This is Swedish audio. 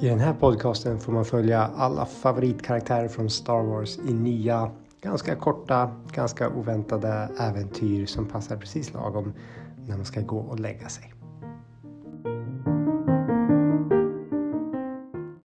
I den här podcasten får man följa alla favoritkaraktärer från Star Wars i nya, ganska korta, ganska oväntade äventyr som passar precis lagom när man ska gå och lägga sig.